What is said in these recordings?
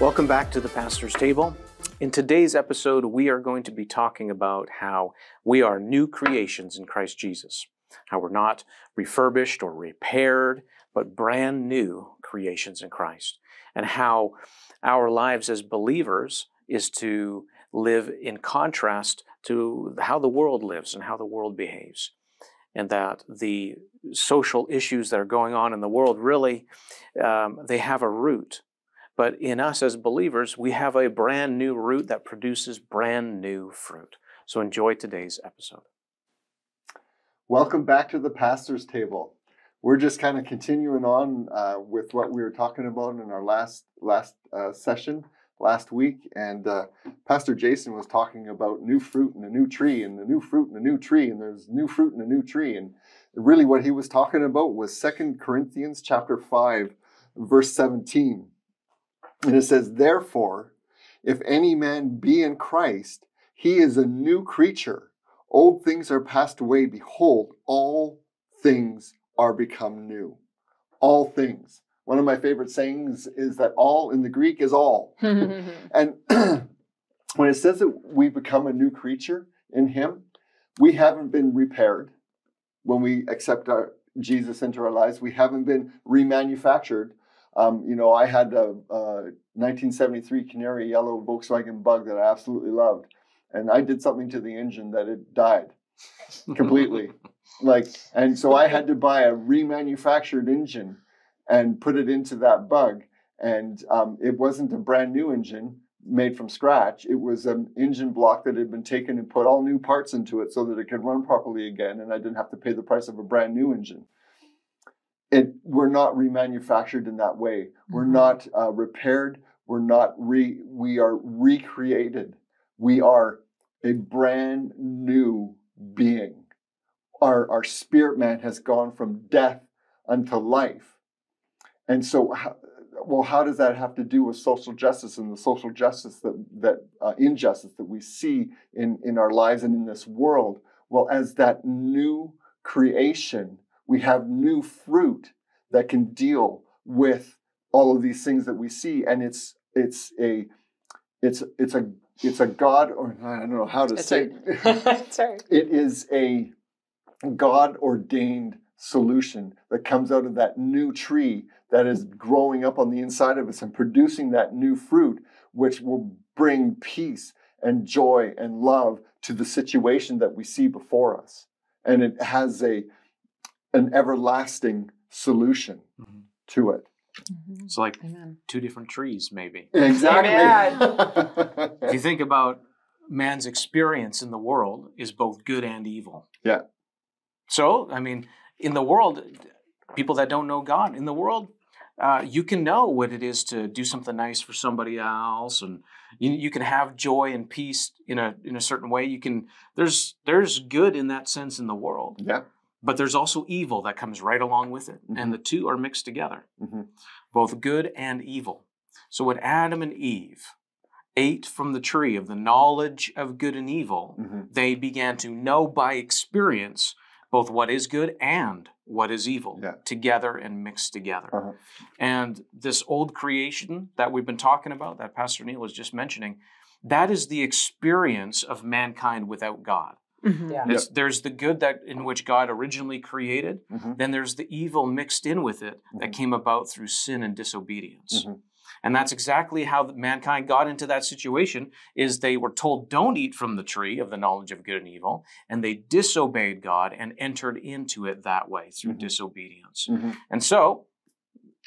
Welcome back to the Pastor's Table. In today's episode, we are going to be talking about how we are new creations in Christ Jesus, how we're not refurbished or repaired, but brand new creations in Christ, and how our lives as believers is to live in contrast to how the world lives and how the world behaves. And that the social issues that are going on in the world really, um, they have a root but in us as believers, we have a brand new root that produces brand new fruit. So enjoy today's episode. Welcome back to the pastor's table. We're just kind of continuing on uh, with what we were talking about in our last last uh, session last week, and uh, Pastor Jason was talking about new fruit and a new tree, and the new fruit and a new tree, and there's new fruit and a new tree, and really what he was talking about was Second Corinthians chapter five, verse seventeen and it says, Therefore, if any man be in Christ, he is a new creature. Old things are passed away. Behold, all things are become new. All things. One of my favorite sayings is that all in the Greek is all. and when it says that we become a new creature in Him, we haven't been repaired when we accept our, Jesus into our lives. We haven't been remanufactured um, you know, I had a, a, 1973 Canary Yellow Volkswagen Bug that I absolutely loved, and I did something to the engine that it died completely. like, and so I had to buy a remanufactured engine and put it into that Bug, and um, it wasn't a brand new engine made from scratch. It was an engine block that had been taken and put all new parts into it so that it could run properly again, and I didn't have to pay the price of a brand new engine it we're not remanufactured in that way. Mm-hmm. We're not uh, repaired. We're not re. We are recreated. We are a brand new being. Our our spirit man has gone from death unto life, and so. well, how does that have to do with social justice and the social justice that that uh, injustice that we see in in our lives and in this world? Well, as that new creation, we have new fruit that can deal with all of these things that we see and it's it's a it's it's a it's a god or i don't know how to it's say it. it is a god ordained solution that comes out of that new tree that is growing up on the inside of us and producing that new fruit which will bring peace and joy and love to the situation that we see before us and it has a an everlasting solution mm-hmm. to it. Mm-hmm. It's like Amen. two different trees, maybe. Exactly. if you think about man's experience in the world is both good and evil. Yeah. So, I mean, in the world, people that don't know God, in the world, uh, you can know what it is to do something nice for somebody else, and you, you can have joy and peace in a in a certain way. You can there's there's good in that sense in the world. Yeah. But there's also evil that comes right along with it. Mm-hmm. And the two are mixed together, mm-hmm. both good and evil. So when Adam and Eve ate from the tree of the knowledge of good and evil, mm-hmm. they began to know by experience both what is good and what is evil yeah. together and mixed together. Uh-huh. And this old creation that we've been talking about, that Pastor Neil was just mentioning, that is the experience of mankind without God. Mm-hmm. Yeah. Yep. There's the good that in which God originally created. Mm-hmm. Then there's the evil mixed in with it that mm-hmm. came about through sin and disobedience. Mm-hmm. And that's exactly how mankind got into that situation is they were told don't eat from the tree of the knowledge of good and evil and they disobeyed God and entered into it that way through mm-hmm. disobedience. Mm-hmm. And so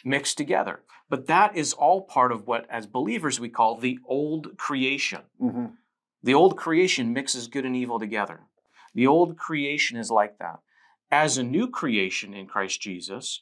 mixed together. But that is all part of what as believers we call the old creation. The old creation mixes good and evil together. The old creation is like that. As a new creation in Christ Jesus,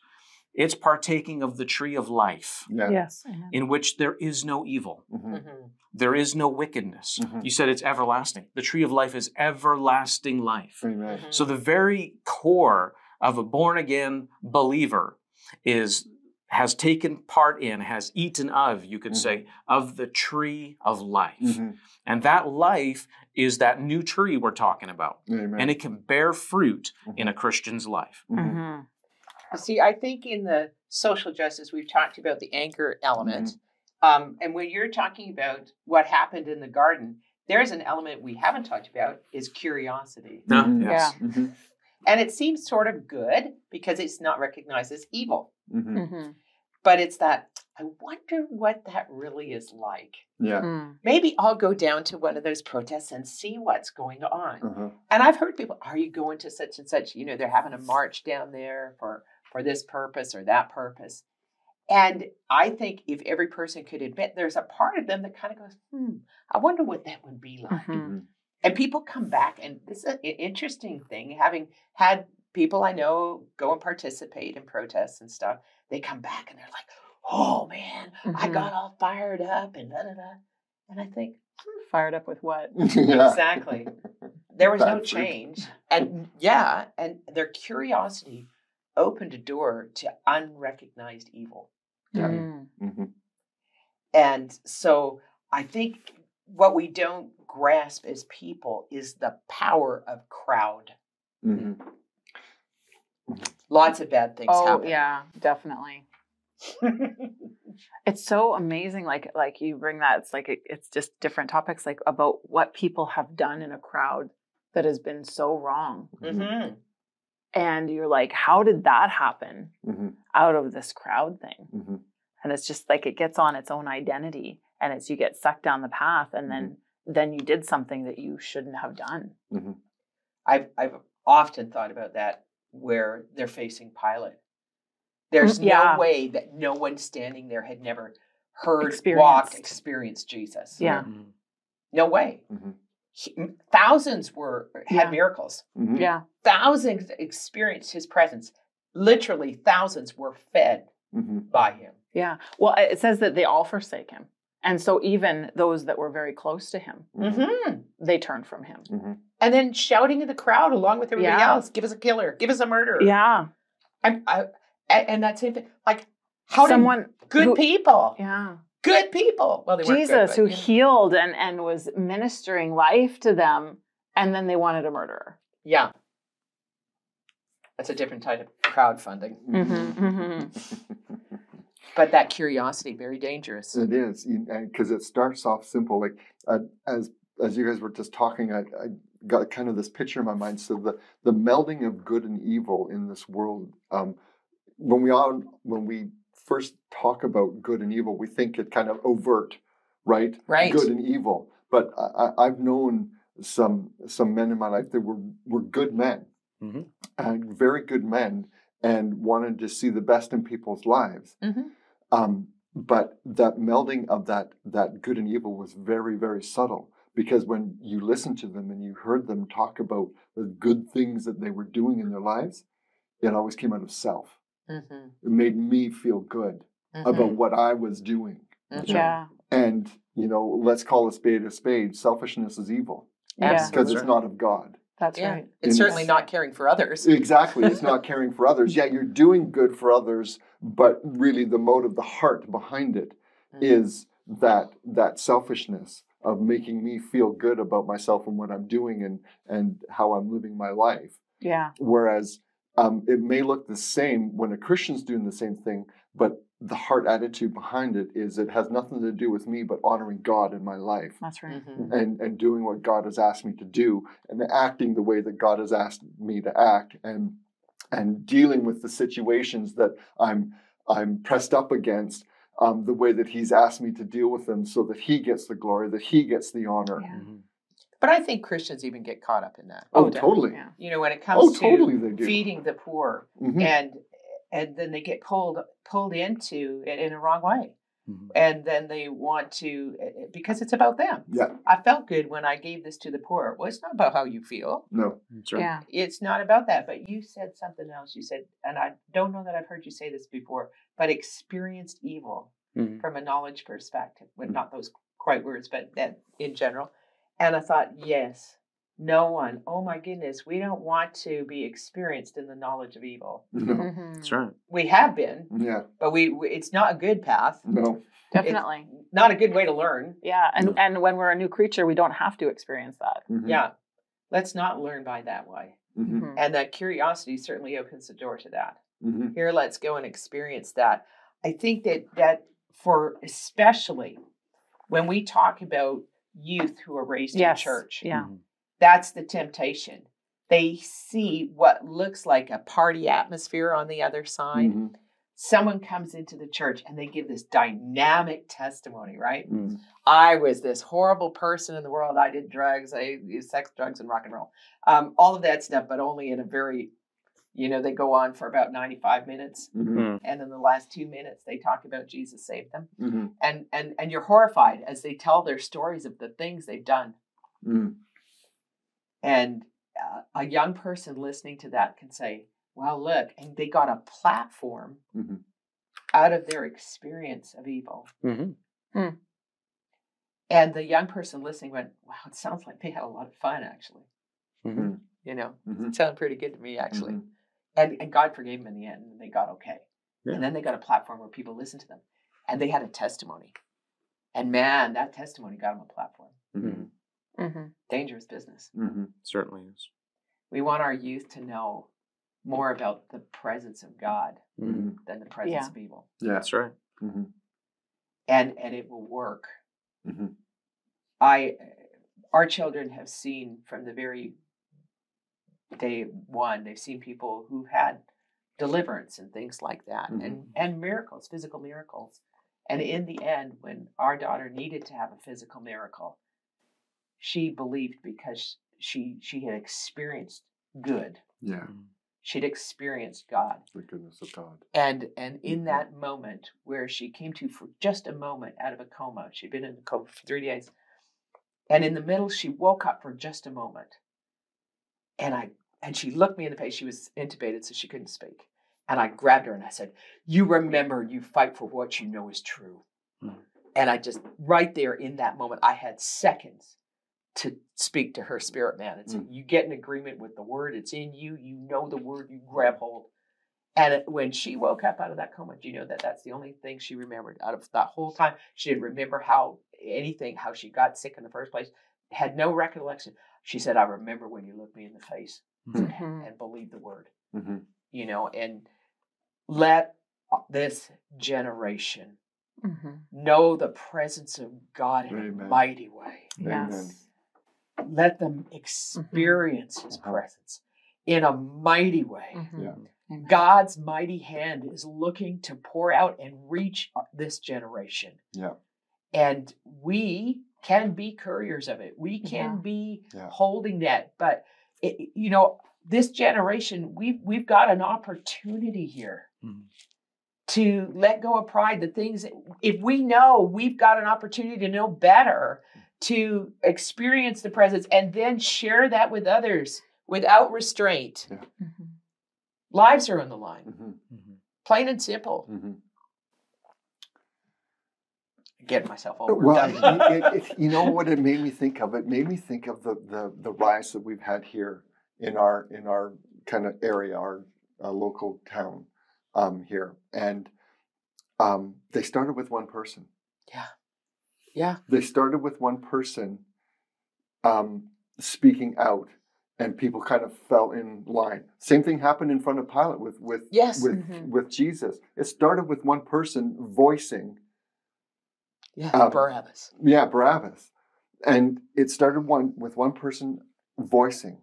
it's partaking of the tree of life. Yeah. Yes. In which there is no evil. Mm-hmm. Mm-hmm. There is no wickedness. Mm-hmm. You said it's everlasting. The tree of life is everlasting life. Mm-hmm. So the very core of a born again believer is has taken part in, has eaten of, you could mm-hmm. say, of the tree of life. Mm-hmm. And that life is that new tree we're talking about. Amen. And it can bear fruit mm-hmm. in a Christian's life. Mm-hmm. Mm-hmm. See, I think in the social justice, we've talked about the anchor element. Mm-hmm. Um, and when you're talking about what happened in the garden, there's an element we haven't talked about is curiosity. No, yes. Mhm. And it seems sort of good because it's not recognized as evil. Mhm. Mm-hmm. But it's that, I wonder what that really is like. Yeah. Mm. Maybe I'll go down to one of those protests and see what's going on. Uh-huh. And I've heard people, are you going to such and such? You know, they're having a march down there for for this purpose or that purpose. And I think if every person could admit, there's a part of them that kind of goes, hmm, I wonder what that would be like. Mhm. And people come back, and this is an interesting thing. Having had people I know go and participate in protests and stuff, they come back and they're like, "Oh man, I Mhm. got all fired up and da da da." And I think Fired up with what? yeah. exactly, there was no Bad fruit. change, and yeah, and their curiosity opened a door to unrecognized evil. Yeah. Mm. Mhm. And so I think what we don't grasp as people is the power of crowd. Mhm. Lots of bad things Oh happen. yeah, definitely. It's so amazing. Like like you bring that. It's like it, it's just different topics. Like about what people have done in a crowd that has been so wrong, hmm and you're like, how did that happen Mhm. out of this crowd thing? Mhm. And it's just like it gets on its own identity, and it's you get sucked down the path, and then then you did something that you shouldn't have done. Mhm. I've I've often thought about that where they're facing Pilate. There's Mm, yeah. no way that no one standing there had never heard, walked, Experienced. experienced Jesus. Yeah. Mhm. No way. Mhm. He- thousands were had Yeah. miracles. Mhm. Yeah. Thousands experienced his presence. Literally thousands were fed Mhm. by him. Yeah. Well, it says that they all forsake him. And so even those that were very close to him, Mhm. hmm they turned from him. Mhm. And then shouting in the crowd along with everybody Yeah. else, "Give us a killer! Give us a murderer!" Yeah. I'm, I, and, and that same thing. Like, how Someone did good who- people, Yeah. good people. Well, they weren't good, Jesus but, who you know. healed and and was ministering life to them and then they wanted a murderer. yeah, that's a different type of crowdfunding. Mhm, But that curiosity, very dangerous. It is because it starts off simple. Like uh, as as you guys were just talking, I, I got kind of this picture in my mind. So the the melding of good and evil in this world. Um, when we all when we first talk about good and evil, we think it kind of overt, right? Right. Good and evil. But I, I- I've known some some men in my life that were were good men, Mhm. and very good men, and wanted to see the best in people's lives. Mhm. Um, but that melding of that that good and evil was very very subtle because when you listened to them and you heard them talk about the good things that they were doing in their lives, it always came out of self. Mhm. It made me feel good Mhm. about what I was doing. Mhm. Yeah. And you know, let's call a spade a spade. Selfishness is evil Yeah. because it's not of God. That's Yeah, right. it's In- certainly not caring for others. Exactly. It's not caring for others. Yeah, you're doing good for others, but really the motive, of the heart behind it Mhm. is that that selfishness of making me feel good about myself and what I'm doing and and how I'm living my life. Yeah. Whereas um, it may look the same when a Christian's doing the same thing, but the heart attitude behind it is it has nothing to do with me but honoring God in my life That's right. Mhm. and and doing what God has asked me to do and acting the way that God has asked me to act and and dealing with the situations that I'm I'm pressed up against um, the way that He's asked me to deal with them so that He gets the glory that He gets the honor. Yeah. Mhm. But I think Christians even get caught up in that. Oh, definitely, totally. Yeah. You know, when it comes Oh, to totally they do. feeding the poor, Mhm. and and then they get pulled pulled into it in a wrong way, Mhm. and then they want to eh, eh, because it's about them. Yeah. I felt good when I gave this to the poor. Well, it's not about how you feel. No. That's right. Yeah. It's not about that. But you said something else. You said, and I don't know that I've heard you say this before, but experienced evil Mhm. from a knowledge perspective. Well, Mm. not those quite words, but that in general. And I thought, yes, no one. Oh my goodness, we don't want to be experienced in the knowledge of evil. No. Mhm. That's right. We have been, Yeah. but we, we it's not a good path. No. Definitely. Not a good way to learn. Yeah. And No. and when we're a new creature, we don't have to experience that. Mhm. Yeah. Let's not learn by that way. Mhm. Mhm. And that curiosity certainly opens the door to that. Mhm. Here, let's go and experience that. I think that that for especially when we talk about youth who are raised Yes. in church, Yeah. That's the temptation. They see what looks like a party atmosphere on the other side. Mhm. Someone comes into the church and they give this dynamic testimony, right? Mm. I was this horrible person in the world. I did drugs, I used sex, drugs, and rock and roll. Um, all of that stuff, but only in a very, you know, they go on for about 95 minutes. Mhm. And in the last two minutes, they talk about Jesus saved them. Mhm. And, and, and you're horrified as they tell their stories of the things they've done. Mm. And uh, a young person listening to that can say, well, look, and they got a platform Mhm. out of their experience of evil. Mm-hmm. And the young person listening went, wow, it sounds like they had a lot of fun, actually. Mm-hmm. You know, Mhm. it sounded pretty good to me, actually. Mhm. And, and God forgave them in the end, and they got okay. Yeah. And then they got a platform where people listened to them, and they had a testimony. And man, that testimony got them a platform. Mhm. Mm-hmm. Dangerous business. Mhm. Certainly is. We want our youth to know more about the presence of God Mhm. than the presence Yeah. of evil. Yeah. That's right. Mhm. And and it will work. Mhm. I our children have seen from the very day one, they've seen people who had deliverance and things like that and and miracles, physical miracles. And in the end, when our daughter needed to have a physical miracle, she believed because she she had experienced good. Yeah. She'd experienced God. The goodness of God. And and in Mhm. that moment where she came to for just a moment out of a coma, she'd been in the coma for three days. And in the middle, she woke up for just a moment. And I and she looked me in the face. She was intubated, so she couldn't speak. And I grabbed her and I said, You remember you fight for what you know is true. Mhm. And I just right there in that moment, I had seconds to speak to her spirit man and say, You get in agreement with the word, it's in you, you know the word, you grab hold. And it- when she woke up out of that coma, do you know that that's the only thing she remembered out of that whole time? She didn't remember how anything, how she got sick in the first place, had no recollection. She said, I remember when you looked me in the face Mhm. and believed the word, Mhm. you know, and let this generation Mm-hmm. know the presence of God in a mighty way. Yes. Let them experience his Uh-huh. presence in a mighty way. Mhm. Yeah. God's mighty hand is looking to pour out and reach uh, this generation. Yeah. And we can be couriers of it. We can Yeah. be Yeah. holding that. But it, you know, this generation, we've we've got an opportunity here Mhm. to let go of pride. The things if we know we've got an opportunity to know better, to experience the presence, and then share that with others without restraint. Mhm. Lives are on the line, Mhm. Mhm. plain and simple. Mhm. Getting myself all Well, it, it, it- you know what it made me think of? It made me think of the the the rise that we've had here in our in our kind of area, our uh, local town um, here, and um, they started with one person. yeah. They started with one person um, speaking out, and people kind of fell in line. Same thing happened in front of Pilate with with Yes. with Mhm. with Jesus. It started with one person voicing Yeah. Um, Barabbas. Yeah, Barabbas. And it started one with one person voicing,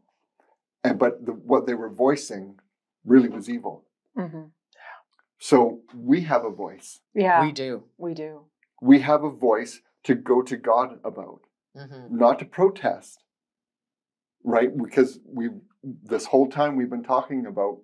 and but the, what they were voicing really was evil. Mhm. So we have a voice. Yeah, We do. we do. We have a voice to go to God about, Mm-hmm. not to protest. Right? Because we this whole time we've been talking about,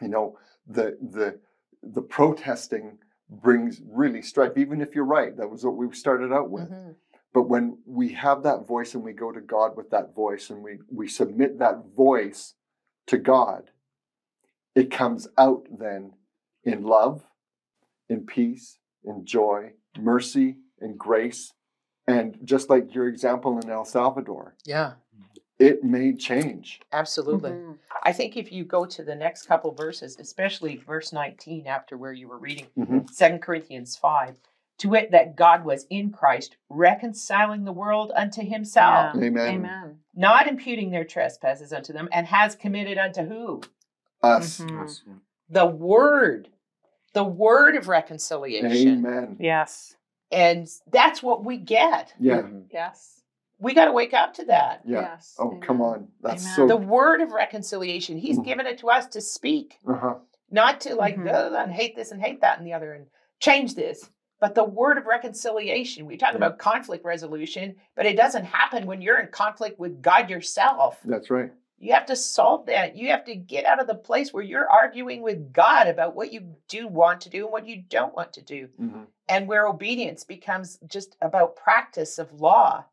you know, the the the protesting brings really strife. Even if you're right, that was what we started out with. Mm-hmm. But when we have that voice and we go to God with that voice and we, we submit that voice to God, it comes out then in love, in peace, in joy, mercy, and grace. And just like your example in El Salvador, Yeah. it made change. Absolutely. Mhm. I think if you go to the next couple verses, especially verse 19 after where you were reading Mhm. 2 Corinthians 5, to wit that God was in Christ reconciling the world unto himself, Yeah. Amen. Amen. not imputing their trespasses unto them, and has committed unto who? Us. Mhm. Yes, yeah. The word the word of reconciliation. Amen. Yes. And that's what we get. Yeah. Yes. We got to wake up to that. Yeah. Yes. Oh, come on. That's Amen. so. The word of reconciliation, he's Mhm. given it to us to speak, uh-huh. not to like, Mhm. "Blah, blah, and hate this and hate that and the other and change this. But the word of reconciliation, we talk Yeah. about conflict resolution, but it doesn't happen when you're in conflict with God yourself. That's right. You have to solve that. You have to get out of the place where you're arguing with God about what you do want to do and what you don't want to do. hmm And where obedience becomes just about practice of law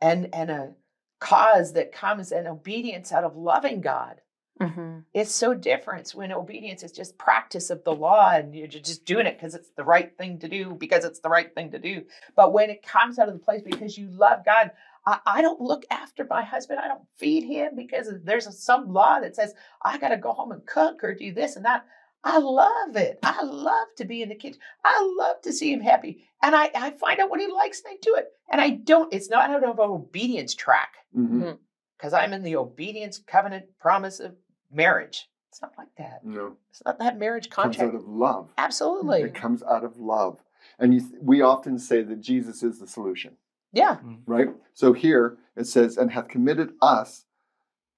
and, and a cause that comes and obedience out of loving God. Mm-hmm. It's so different when obedience is just practice of the law and you're just doing it because it's the right thing to do, because it's the right thing to do. But when it comes out of the place because you love God, I, I don't look after my husband, I don't feed him because there's a, some law that says I got to go home and cook or do this and that. I love it. I love to be in the kitchen. I love to see him happy. And I, I find out what he likes and I do it. And I don't, it's not out of an obedience track hmm because I'm in the obedience covenant promise of marriage. It's not like that. No. It's not that marriage It comes contract. out of love. Absolutely. It comes out of love. And you, we often say that Jesus is the solution. Yeah. right? So here it says, and hath committed us,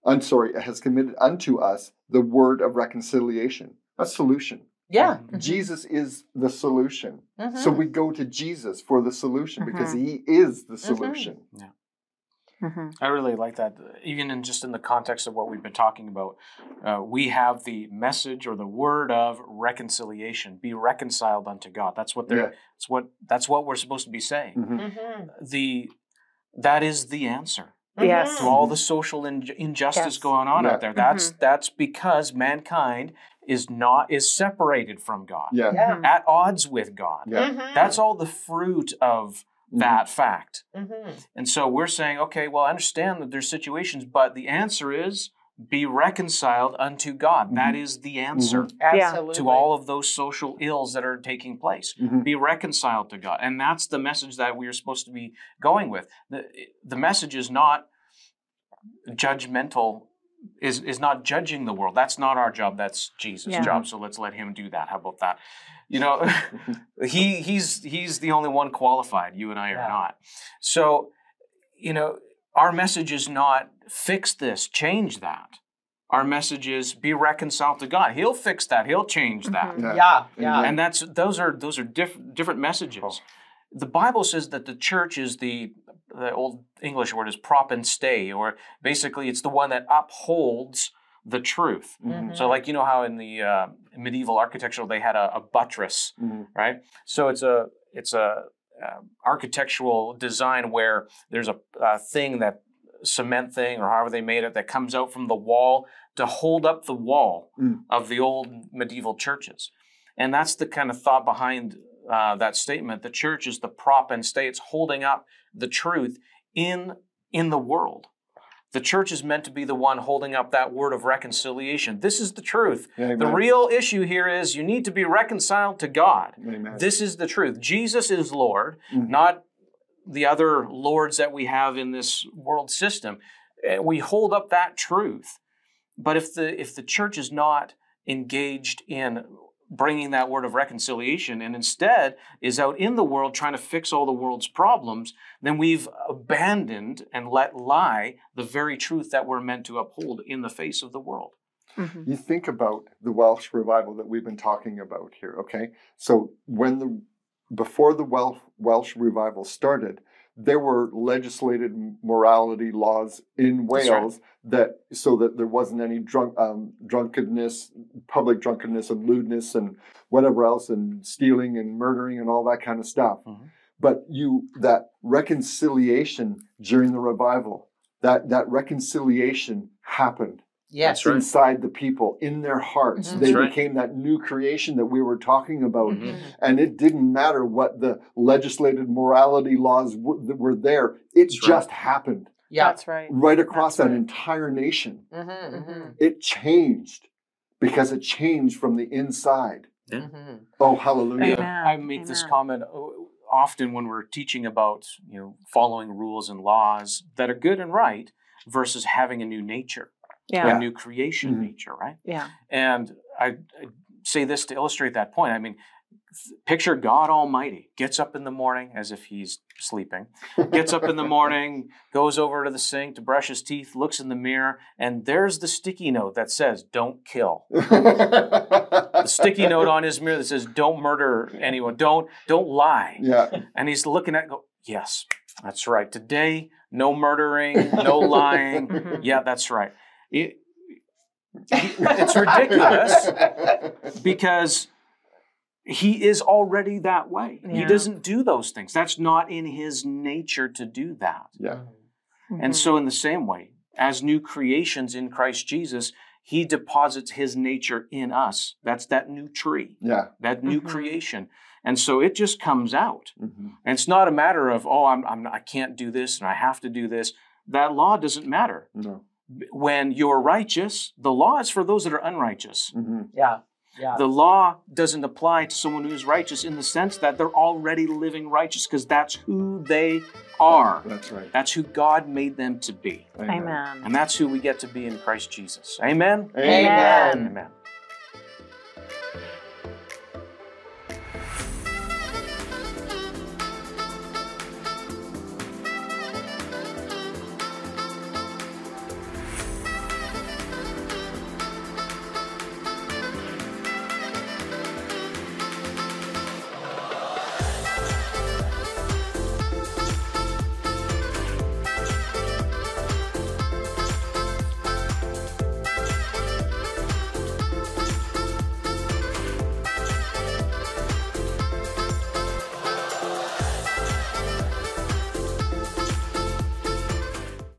I'm sorry, it has committed unto us the word of reconciliation. A solution. Yeah. Mhm. Jesus is the solution. So Mhm. we go to Jesus for the solution because he is the solution. Mm-hmm. I really like that, even in just in the context of what we've been talking about. Uh, we have the message or the word of reconciliation: be reconciled unto God. That's what they're. Yeah. That's what. That's what we're supposed to be saying. Mhm. Mhm. The that is the answer Yes. to all the social in- injustice Yes. going on Yeah. out there. That's that's because mankind is not is separated from God, Yeah. Yeah. at odds with God. Yeah. Mhm. That's all the fruit of Mhm. that fact. Mhm. And so we're saying, okay, well, I understand that there's situations, but the answer is be reconciled unto God. That is the answer Absolutely. to all of those social ills that are taking place. Mhm. Be reconciled to God. And that's the message that we are supposed to be going with. The, the message is not judgmental. Is, is not judging the world. That's not our job. That's Jesus' Yeah. job. So let's let him do that. How about that? You know, he he's he's the only one qualified. You and I are Yeah. not. So, you know, our message is not fix this, change that. Our message is be reconciled to God. He'll fix that. He'll change that. Mhm. Yeah. Yeah. Yeah. And that's those are those are different different messages. Oh. The Bible says that the church is the the old English word is prop and stay, or basically it's the one that upholds the truth. Mhm. So, like you know how in the uh, medieval architecture they had a, a buttress, Mhm. right? So it's a it's a uh, architectural design where there's a, a thing that cement thing or however they made it that comes out from the wall to hold up the wall Mm. of the old medieval churches, and that's the kind of thought behind uh, that statement. The church is the prop and stay; it's holding up the truth in in the world. The church is meant to be the one holding up that word of reconciliation. This is the truth. Amen. The real issue here is you need to be reconciled to God. Amen. This is the truth. Jesus is Lord, Mhm. not the other lords that we have in this world system. And we hold up that truth. But if the if the church is not engaged in bringing that word of reconciliation and instead is out in the world trying to fix all the world's problems, then we've abandoned and let lie the very truth that we're meant to uphold in the face of the world. Mm-hmm. You think about the Welsh revival that we've been talking about here, okay? So when the before the Welsh Welsh revival started, there were legislated morality laws in That's right. Wales that so that there wasn't any drunk um, drunkenness, public drunkenness and lewdness and whatever else and stealing and murdering and all that kind of stuff. Mhm. But you that reconciliation during the revival, that that reconciliation happened Yes. right. inside the people in their hearts. Mhm. They right. became that new creation that we were talking about. Mhm. And it didn't matter what the legislated morality laws w- that were there, it That's right. just happened Yeah. That's right. right across That's that right. entire nation. Mhm, mhm, It changed because it changed from the inside. mhm. Oh, hallelujah. Amen. I make this comment uh, often when we're teaching about you know following rules and laws that are good and right versus having a new nature, Yeah. a new creation Mhm. nature, right? Yeah. And I, I say this to illustrate that point. I mean, picture God Almighty gets up in the morning as if he's sleeping, gets up in the morning, goes over to the sink to brush his teeth, looks in the mirror, and there's the sticky note that says, Don't kill. The sticky note on his mirror that says, Don't murder anyone, don't, don't lie. yeah. And he's looking at go, Yes, that's right. Today, no murdering, no lying. Yeah, that's right. It- it's ridiculous because he is already that way. He doesn't do those things. That's not in his nature to do that. Yeah. And so, in the same way, as new creations in Christ Jesus, he deposits his nature in us. That's that new tree, Yeah. that new Mhm. creation. And so it just comes out. Mhm. And it's not a matter of, oh, I'm, I'm, I can't do this and I have to do this. That law doesn't matter. No. When you're righteous, the law is for those that are unrighteous. Mhm. Yeah. Yeah. The law doesn't apply to someone who's righteous in the sense that they're already living righteous because that's who they are. That's right. That's who God made them to be. Amen. And that's who we get to be in Christ Jesus. Amen? Amen. Amen. Amen.